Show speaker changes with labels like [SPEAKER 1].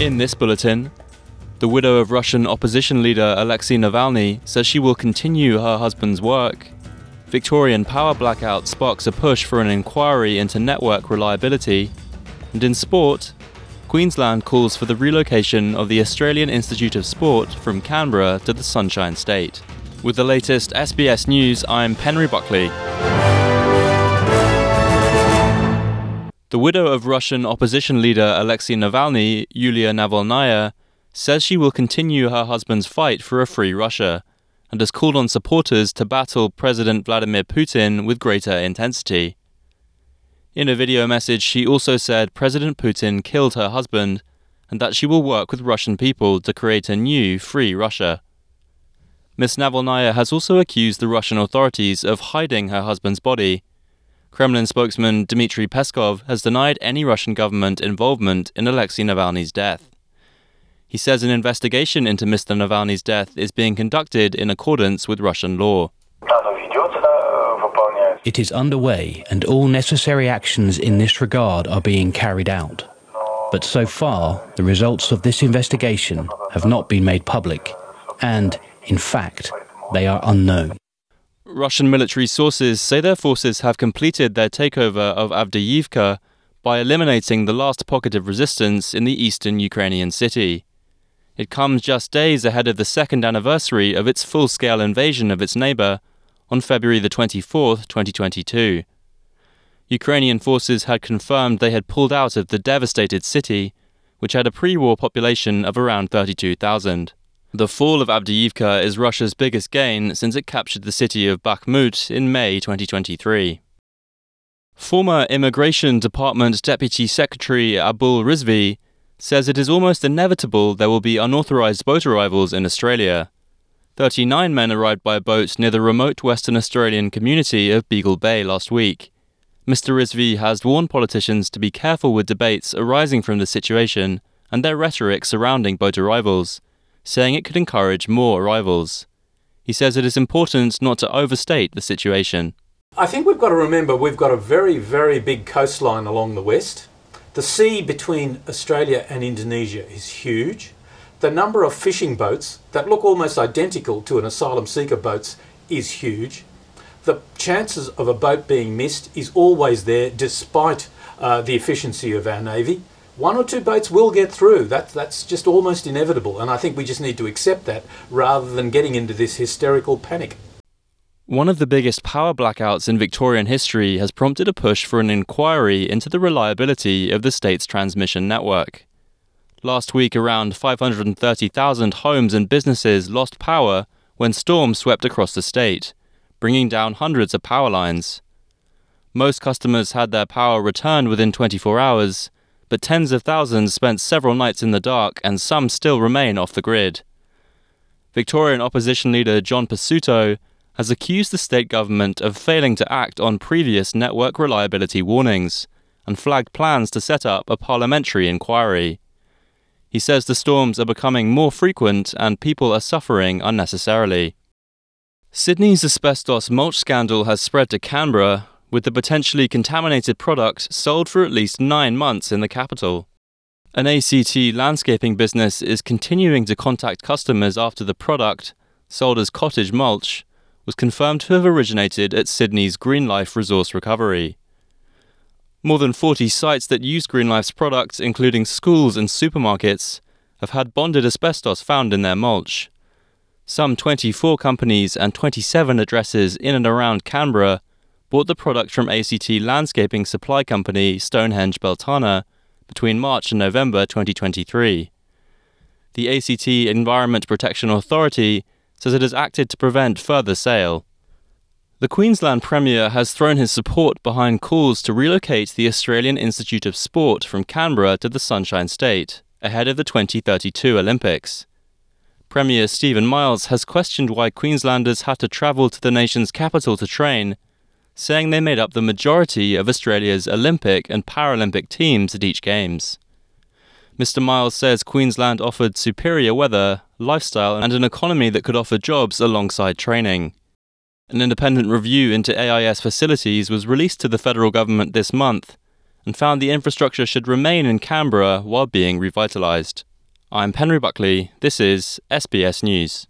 [SPEAKER 1] In this bulletin, the widow of Russian opposition leader Alexei Navalny says she will continue her husband's work. Victorian power blackout sparks a push for an inquiry into network reliability. And in sport, Queensland calls for the relocation of the Australian Institute of Sport from Canberra to the Sunshine State. With the latest SBS News, I'm Penry Buckley. The widow of Russian opposition leader Alexei Navalny, Yulia Navalnaya, says she will continue her husband's fight for a free Russia and has called on supporters to battle President Vladimir Putin with greater intensity. In a video message, she also said President Putin killed her husband and that she will work with Russian people to create a new, free Russia. Ms. Navalnaya has also accused the Russian authorities of hiding her husband's body. Kremlin spokesman Dmitry Peskov has denied any Russian government involvement in Alexei Navalny's death. He says an investigation into Mr. Navalny's death is being conducted in accordance with Russian law.
[SPEAKER 2] It is underway, and all necessary actions in this regard are being carried out. But so far, the results of this investigation have not been made public, and, in fact, they are unknown.
[SPEAKER 1] Russian military sources say their forces have completed their takeover of Avdiivka by eliminating the last pocket of resistance in the eastern Ukrainian city. It comes just days ahead of the second anniversary of its full scale invasion of its neighbour on February the 24th, 2022. Ukrainian forces had confirmed they had pulled out of the devastated city, which had a pre war population of around 32,000. The fall of Avdiivka is Russia's biggest gain since it captured the city of Bakhmut in May 2023. Former Immigration Department Deputy Secretary Abul Rizvi says it is almost inevitable there will be unauthorized boat arrivals in Australia. 39 men arrived by boat near the remote Western Australian community of Beagle Bay last week. Mr. Rizvi has warned politicians to be careful with debates arising from the situation and their rhetoric surrounding boat arrivals, saying it could encourage more arrivals. He says it is important not to overstate the situation.
[SPEAKER 3] I think we've got to remember we've got a very, very big coastline along the west. The sea between Australia and Indonesia is huge. The number of fishing boats that look almost identical to an asylum seeker boats is huge. The chances of a boat being missed is always there despite uh, the efficiency of our Navy. One or two boats will get through. That, that's just almost inevitable. And I think we just need to accept that rather than getting into this hysterical panic.
[SPEAKER 1] One of the biggest power blackouts in Victorian history has prompted a push for an inquiry into the reliability of the state's transmission network. Last week, around 530,000 homes and businesses lost power when storms swept across the state, bringing down hundreds of power lines. Most customers had their power returned within 24 hours, but tens of thousands spent several nights in the dark and some still remain off the grid. Victorian opposition leader John Pesutto has accused the state government of failing to act on previous network reliability warnings and flagged plans to set up a parliamentary inquiry. He says the storms are becoming more frequent and people are suffering unnecessarily. Sydney's asbestos mulch scandal has spread to Canberra, with the potentially contaminated product sold for at least nine months in the capital. An ACT landscaping business is continuing to contact customers after the product, sold as cottage mulch, was confirmed to have originated at Sydney's Greenlife Resource Recovery. More than 40 sites that use Greenlife's products, including schools and supermarkets, have had bonded asbestos found in their mulch. Some 24 companies and 27 addresses in and around Canberra bought the product from ACT landscaping supply company Stonehenge Beltana between March and November 2023. The ACT Environment Protection Authority says it has acted to prevent further sale. The Queensland Premier has thrown his support behind calls to relocate the Australian Institute of Sport from Canberra to the Sunshine State, ahead of the 2032 Olympics. Premier Stephen Miles has questioned why Queenslanders had to travel to the nation's capital to train, saying they made up the majority of Australia's Olympic and Paralympic teams at each Games. Mr. Miles says Queensland offered superior weather, lifestyle, and an economy that could offer jobs alongside training. An independent review into AIS facilities was released to the federal government this month and found the infrastructure should remain in Canberra while being revitalised. I'm Penry Buckley. This is SBS News.